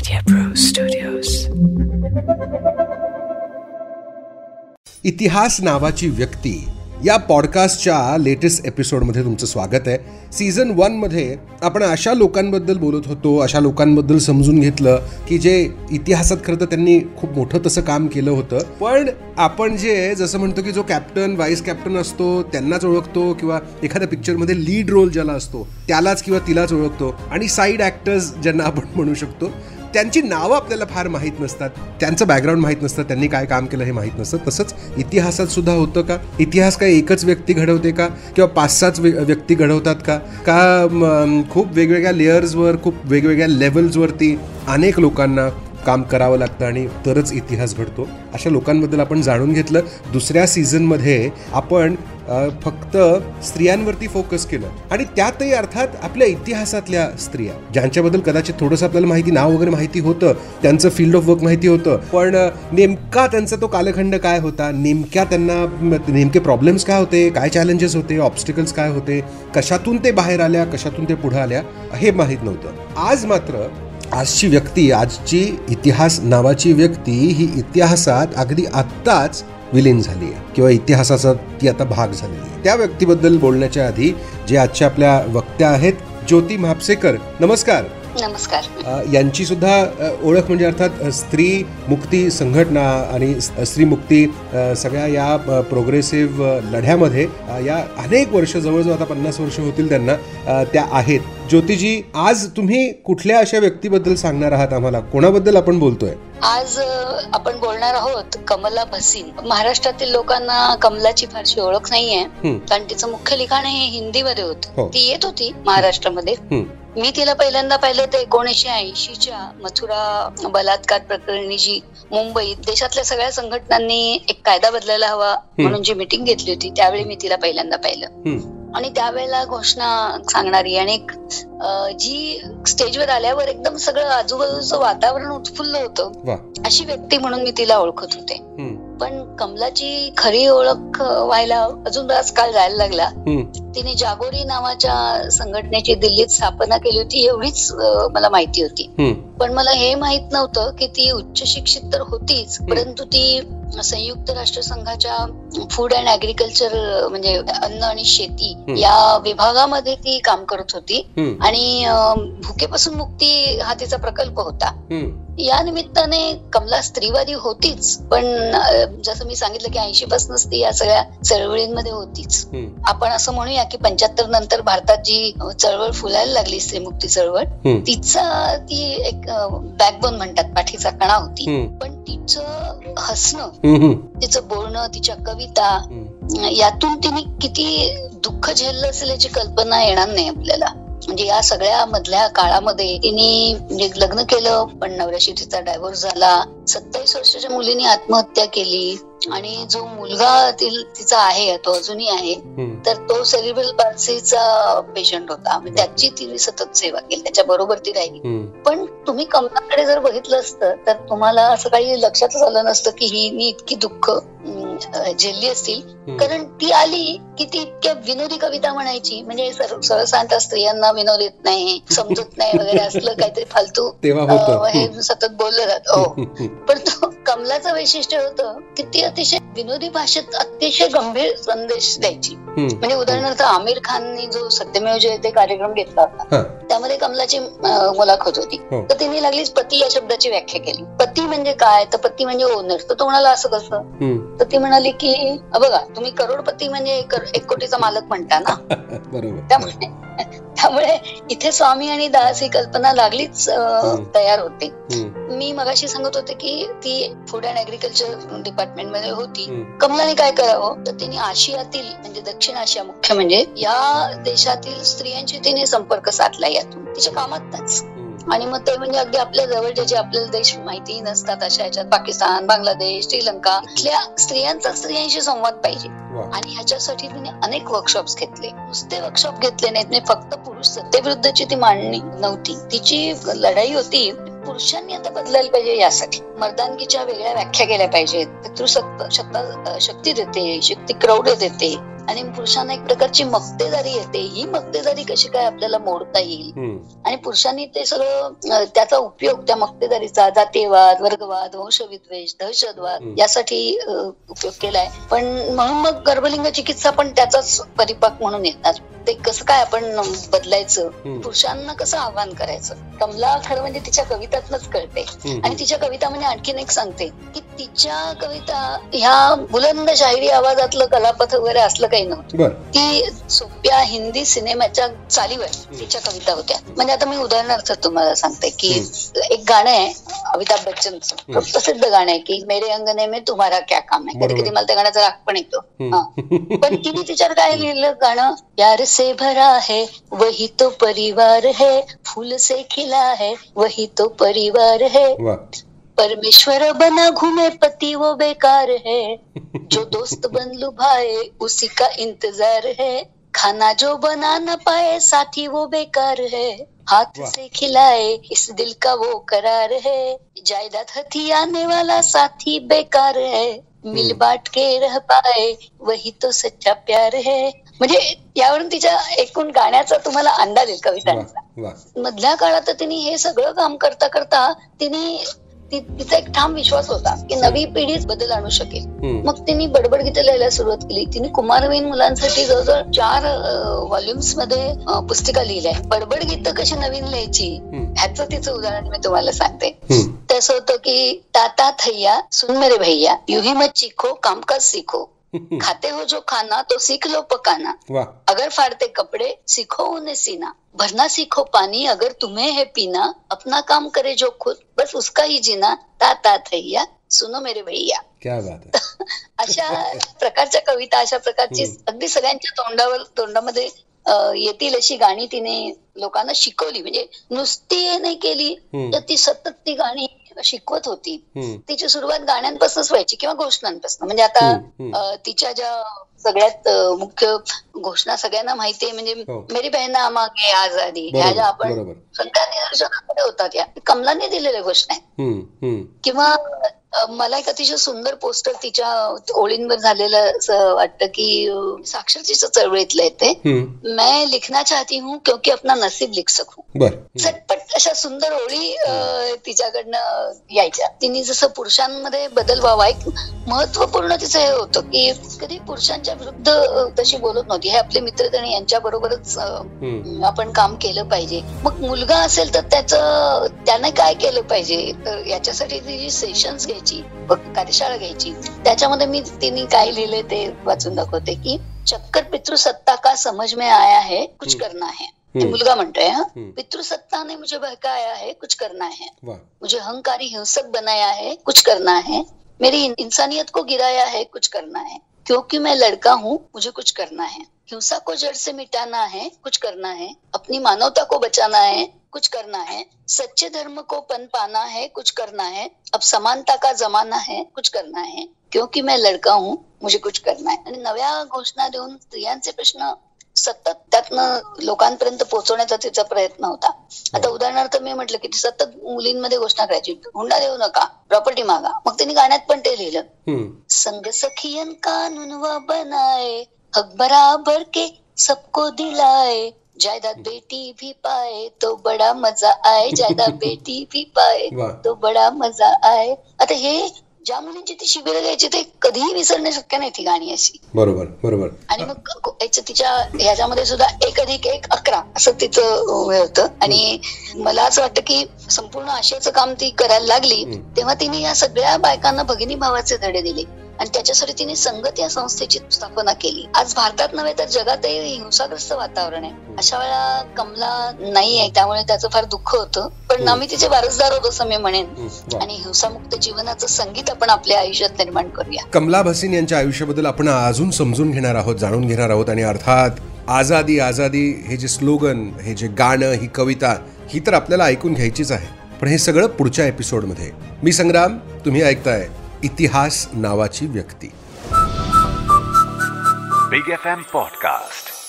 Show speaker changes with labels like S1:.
S1: Media Pro Studios.
S2: इतिहास नावाची व्यक्ती या पॉडकास्टच्या लेटेस्ट एपिसोडमध्ये तुमचं स्वागत आहे. सीझन वनमध्ये आपण अशा लोकांबद्दल बोलत होतो अशा लोकांबद्दल समजून घेतलं की जे इतिहासात खरं तर त्यांनी खूप मोठं तसं काम केलं होतं. पण आपण जे जसं म्हणतो की जो कॅप्टन व्हाईस कॅप्टन असतो त्यांनाच ओळखतो किंवा एखाद्या पिक्चरमध्ये लीड रोल ज्याला असतो त्यालाच किंवा तिलाच ओळखतो. आणि साईड ॲक्टर्स ज्यांना आपण म्हणू शकतो. त्यांची नावं आपल्याला फार माहीत नसतात. त्यांचं बॅकग्राऊंड माहीत नसतं. त्यांनी काय काम केलं हे माहीत नसतं. तसंच इतिहासात सुद्धा होतं का? इतिहास काय एकच व्यक्ती घडवते का? किंवा पाच सात व्यक्ती घडवतात का? का खूप वेगवेगळ्या लेयर्सवर खूप वेगवेगळ्या लेवल्सवरती अनेक लोकांना काम करावं लागतं आणि तरच इतिहास घडतो. अशा लोकांबद्दल आपण जाणून घेतलं. दुसऱ्या सीझनमध्ये आपण फक्त स्त्रियांवरती फोकस केलं. आणि त्यातही अर्थात आपल्या इतिहासातल्या स्त्रिया ज्यांच्याबद्दल कदाचित थोडंसं आपल्याला माहिती नाव वगैरे माहिती होतं त्यांचं फील्ड ऑफ वर्क माहिती होतं. पण नेमका त्यांचा तो कालखंड काय होता? नेमक्या त्यांना नेमके प्रॉब्लेम्स काय होते? काय चॅलेंजेस होते? ऑब्स्टिकल्स काय होते? कशातून ते बाहेर आल्या? कशातून ते पुढे आल्या? हे माहीत नव्हतं. आज मात्र आजची व्यक्ती आजची इतिहास नावाची व्यक्ती ही इतिहासात अगदी आत्ताच विलीन झाली आहे किंवा इतिहासाचा ती आता भाग झालेली आहे. त्या व्यक्तीबद्दल बोलण्याच्या आधी जे आजच्या आपल्या वक्त्या आहेत ज्योती म्हापसेकर नमस्कार.
S3: नमस्कार.
S2: यांची सुद्धा ओळख म्हणजे अर्थात स्त्री मुक्ती संघटना आणि स्त्री मुक्ती सगळ्या या प्रोग्रेसिव्ह लढ्यामध्ये या अनेक वर्ष जवळजवळ आता पन्नास वर्ष होतील त्यांना त्या आहेत. ज्योतिजी आज तुम्ही कुठल्या अशा व्यक्तीबद्दल सांगणार आहात आम्हाला? कोणाबद्दल आपण बोलतोय?
S3: आज आपण बोलणार आहोत कमला भसीन. महाराष्ट्रातील लोकांना कमलाची फारशी ओळख नाहीये कारण तिचं मुख्य लिखाण हे हिंदीमध्ये होत. हो. ती येत होती महाराष्ट्रामध्ये. मी तिला पहिल्यांदा पाहिलं तर एकोणीशे ऐंशीच्या मथुरा बलात्कार प्रकरणी जी मुंबईत देशातल्या सगळ्या संघटनांनी एक कायदा बदलायला हवा म्हणून जी मिटिंग घेतली होती त्यावेळी मी तिला पहिल्यांदा पाहिलं. आणि त्यावेळेला घोषणा सांगणारी आणि जी स्टेजवर आल्यावर एकदम सगळं आजूबाजूचं वातावरण उत्फुल्ल होतं. अशी व्यक्ती म्हणून मी तिला ओळखत होते. पण कमलाची खरी ओळख व्हायला अजून काळ जायला लागला. तिने जागोरी नावाच्या संघटनेची दिल्लीत स्थापना केली होती एवढीच मला माहिती होती. पण मला हे माहीत नव्हतं की ती उच्च शिक्षित तर होतीच परंतु ती संयुक्त राष्ट्र संघाच्या फूड अँड ऍग्रिकल्चर म्हणजे अन्न आणि शेती या विभागामध्ये ती काम करत होती. आणि भुकेपासून मुक्ती हा तिचा प्रकल्प होता. या निमित्ताने कमला स्त्रीवादी होतीच पण जसं मी सांगितलं की ऐंशी पासूनच ती या सगळ्या चळवळींमध्ये होतीच. आपण असं म्हणूया की पंच्याहत्तर नंतर भारतात जी चळवळ फुलायला लागली स्त्रीमुक्ती चळवळ तिचा ती एक बॅकबोन म्हणतात पाठीचा कणा होती. पण तिचं हसणं तिचं बोलणं तिच्या कविता यातून तिने किती दुःख झेललं असेल याची कल्पना येणार नाही आपल्याला. म्हणजे या सगळ्या मधल्या काळामध्ये तिने म्हणजे लग्न केलं पण नवऱ्याशी तिचा डायव्होर्स झाला. सत्तावीस वर्षाच्या मुलीने आत्महत्या केली. आणि जो मुलगा तिचा आहे तो अजूनही आहे तर तो सेरिब्रल पार्सीचा पेशंट होता. म्हणजे त्याची तिने सतत सेवा केली. त्याच्या बरोबर ती राहिली. पण तुम्ही कमलाकडे जर बघितलं असतं तर तुम्हाला असं काही लक्षातच आलं नसतं की ही मी इतकी दुःख झेलली असतील. कारण ती आली की ती इतक्या विनोदी कविता म्हणायची. म्हणजे सहसांत स्त्रियांना विनोद येत नाही समजत नाही वगैरे असलं काहीतरी फालतू हे सतत बोललं जात. हो. पण तो कमलाचं वैशिष्ट्य होतं की ती अतिशय विनोदी भाषेत अतिशय गंभीर संदेश द्यायची. म्हणजे उदाहरणार्थ आमिर खाननी जो सत्यमेव जयते कार्यक्रम घेतला होता त्यामध्ये कमलाची मुलाखत होती. हो. तर तिने लागलीच पती या शब्दाची व्याख्या केली. पती म्हणजे काय? तर पती म्हणजे ओनर तर तो म्हणाला असं कसं? तर ती म्हणाली की बघा तुम्ही करोडपती म्हणजे एक कोटीचा मालक म्हणता ना? त्यामुळे त्यामुळे इथे स्वामी आणि दास ही कल्पना लागलीच तयार होते. मी मगाशी सांगत होते की ती फूड अँड अग्रिकल्चर डिपार्टमेंटमध्ये होती. कमलाने काय करावं? तर तिने आशियातील म्हणजे दक्षिण आशिया मुख्य म्हणजे या देशातील स्त्रियांशी तिने संपर्क साधला यातून. तिच्या कामातच आणि मग ते म्हणजे अगदी आपल्या जवळचे जे आपल्याला देश माहिती नसतात अशा ह्याच्यात पाकिस्तान बांगलादेश श्रीलंका इथल्या स्त्रियांचा स्त्रियांशी संवाद पाहिजे. आणि ह्याच्यासाठी तिने अनेक वर्कशॉप घेतले. नुसते वर्कशॉप घेतले नाहीत म्हणजे फक्त पुरुष सत्तेविरुद्धची ती मांडणी नव्हती. तिची लढाई होती. पुरुषांनी आता बदलायला पाहिजे यासाठी. मर्दानकीच्या वेगळ्या व्याख्या केल्या पाहिजेत. पितृसत्ता शक्ती देते शक्ती क्रौड देते. आणि पुरुषांना एक प्रकारची मक्तेदारी येते. ही मक्तेदारी कशी काय आपल्याला मोडता येईल? आणि पुरुषांनी ते सगळं त्याचा उपयोग त्या मक्तेदारीचा जातीयवाद वर्गवाद वंशविद्वेष दहशतवाद यासाठी उपयोग केलाय. पण म्हणून मग गर्भलिंग चिकित्सा पण त्याचाच परिपाक म्हणून येतात. ते कसं काय आपण बदलायचं? पुरुषांना कसं आव्हान करायचं? कमला खरं म्हणजे तिच्या कवितातनच कळते. आणि तिच्या कविता म्हणजे आणखीन एक सांगते की तिच्या कविता ह्या बुलंद शाहिरी आवाजातलं कलापथ वगैरे असलं काही नव्हतं. ती सोप्या हिंदी सिनेमाच्या चालीवर तिच्या कविता होत्या. म्हणजे आता मी उदाहरणार्थ तुम्हाला सांगते की एक गाणं आहे अमिताभ बच्चनचं. प्रसिद्ध गाणं आहे की मेरे अंगणे में तुम्हारा क्या काम आहे. कधी कधी मला त्या गाण्याचा राग पण येतो. पण तिने तिच्यावर काय लिहिलं? गाणं यार से भरा है वही तो परिवार है फूल से खिला है वही तो परिवार है. परमेश्वर बना घूमे पति वो बेकार है। जो दोस्त बन लुभाए उसी का इंतजार है। खाना जो बना न पाए साथी वो बेकार है। हाथ से खिलाए इस दिल का वो करार है। जायदाद हथी आने वाला साथी बेकार है। मिल बांट के रह पाए वही तो सच्चा प्यार है। म्हणजे यावरून तिच्या एकूण गाण्याचा तुम्हाला अंदाज येईल कवितांचा. मधल्या काळात तिने हे सगळं काम करता करता तिने तिचा एक ठाम विश्वास होता की नवी पिढीच बदल आणू शकेल. मग तिने बडबड गीत लिहायला सुरुवात केली. तिने कुमारवीन मुलांसाठी जवळजवळ चार व्हॉल्युम्समध्ये पुस्तिका लिहिल्या. बडबड गीत कशी नवीन लिहायची ह्याच तिचं उदाहरण मी तुम्हाला सांगते. तसं होतं की ताता थैया सुन मेरे भैया युही मत चिखो कामकाज सीखो. खाते हो जो खाना तो सीख लो पकाना। अगर फाड़ते कपड़े सीखो उन्हें सीना। भरना सीखो पानी अगर तुम्हें है पीना अपना काम करे जो खुद। बस उसका ही जीना ता ता थैया सुनो मेरे भैया।
S2: क्या बात
S3: अशा प्रकारच्या कविता अशा प्रकारची अगदी सगळ्यांच्या तोंडावर तोंडामध्ये येतील अशी गाणी तिने लोकांना शिकवली. म्हणजे नुसती नाही केली तर ती सतत ती गाणी शिकवत होती. तिची सुरुवात गाण्यांपासूनच व्हायची किंवा घोषणांपासून. म्हणजे आता तिच्या ज्या सगळ्यात मुख्य घोषणा सगळ्यांना माहितीये म्हणजे हो. मेरी बहिणा मागे आझादी ह्या ज्या आपण निदर्शनामध्ये होतात या कमलाने दिलेल्या घोषणा आहेत. किंवा मला एक अतिशय सुंदर पोस्टर तिच्या ओळींवर झालेलं असं वाटतं की साक्षरतेचं चळवळीतलं येते मैं लिखना चाहती हूँ क्योंकि अपना नसीब लिख सकू. झटपट अशा सुंदर ओळी तिच्याकडनं यायच्या. तिने जसं पुरुषांमध्ये बदल व्हावा एक महत्त्वपूर्ण तिचं हे होतं की कधी पुरुषांच्या विरुद्ध तशी बोलत नव्हती. हे आपले मित्र आणि यांच्या बरोबरच आपण काम केलं पाहिजे. मग मुलगा असेल तर त्याचं त्याने काय केलं पाहिजे? तर याच्यासाठी तिची सेशन्स घ्यायची. कार्यशाळा घ्यायची. त्याच्यामध्ये मी तिने काय लिहिले ते वाचून दाखवते की चक्कर पितृसत्ता का समज में आया है कुछ करना है. मुलगा म्हणतोय हा? पितृसत्ता ने मुझे बहकाया है कुछ करना है. मुझे अहंकारी हिंसक बनाया है कुछ करना है. मेरी इंसानियत को गिराया है कुछ करना है. क्योंकि मैं लड़का हूँ, मुझे कुछ करना है। हिंसा को जड़ से मिटाना है, कुछ करना है। अपनी मानवता को बचाना है, कुछ करना है। सच्चे धर्म को पन पाना है, कुछ करना है। अब समानता का जमाना है, कुछ करना है। क्योंकि मैं लड़का हूँ, मुझे कुछ करना है। नव्या घोषणा देऊन स्त्रियांचे प्रश्न सतत त्यातनं लोकांपर्यंत पोहोचवण्याचा तिचा प्रयत्न होता. आता उदाहरणार्थ मी म्हटलं की सतत मुलींमध्ये घोषणा करायची. हुंडा देऊ नका प्रॉपर्टी मागा. मग त्यांनी गाण्यात पण ते लिहिलं. संग सखियन कानून व बनाए हक बराबर के सबको दिलाए. जायदाद बेटी भी पाए तो बडा मजा आए. जायदाद बेटी भी पाए तो बडा मजा आए. आता हे ज्या मुलींची ती शिबिर घ्यायची ते कधीही विसरणे शक्य नाही ती गाणी अशी.
S2: बरोबर बरोबर.
S3: आणि मग तिच्या ह्याच्यामध्ये सुद्धा एक अधिक एक अकरा असं तिचं होतं. आणि मला असं वाटतं की संपूर्ण आशयाचं काम ती करायला लागली तेव्हा तिने या सगळ्या बायकांना भगिनी भावाचे धडे दिले. आणि त्याच्यासाठी तिने संगत या संस्थेची स्थापना केली. आज भारतात नव्हे तर जगातही हिंसाग्रस्त वातावरण आहे. अशा वेळा कमला नाही आहे त्यामुळे त्याचं फार दुःख होतं. पण आम्ही तिचे वारसदार होतो असं मी म्हणेन. आणि हिंसामुक्त जीवनाचं संगीत आपण आपल्या आयुष्यात निर्माण करूया.
S2: कमला भसीन यांच्या आयुष्याबद्दल आपण अजून समजून घेणार आहोत जाणून घेणार आहोत. आणि अर्थात आझादी आझादी हे जे स्लोगन हे जे गाणं ही कविता ही तर आपल्याला ऐकून घ्यायचीच आहे. पण हे सगळं पुढच्या एपिसोडमध्ये मी संग्राम तुम्ही ऐकताय इतिहास नावाची व्यक्ती. Big F M podcast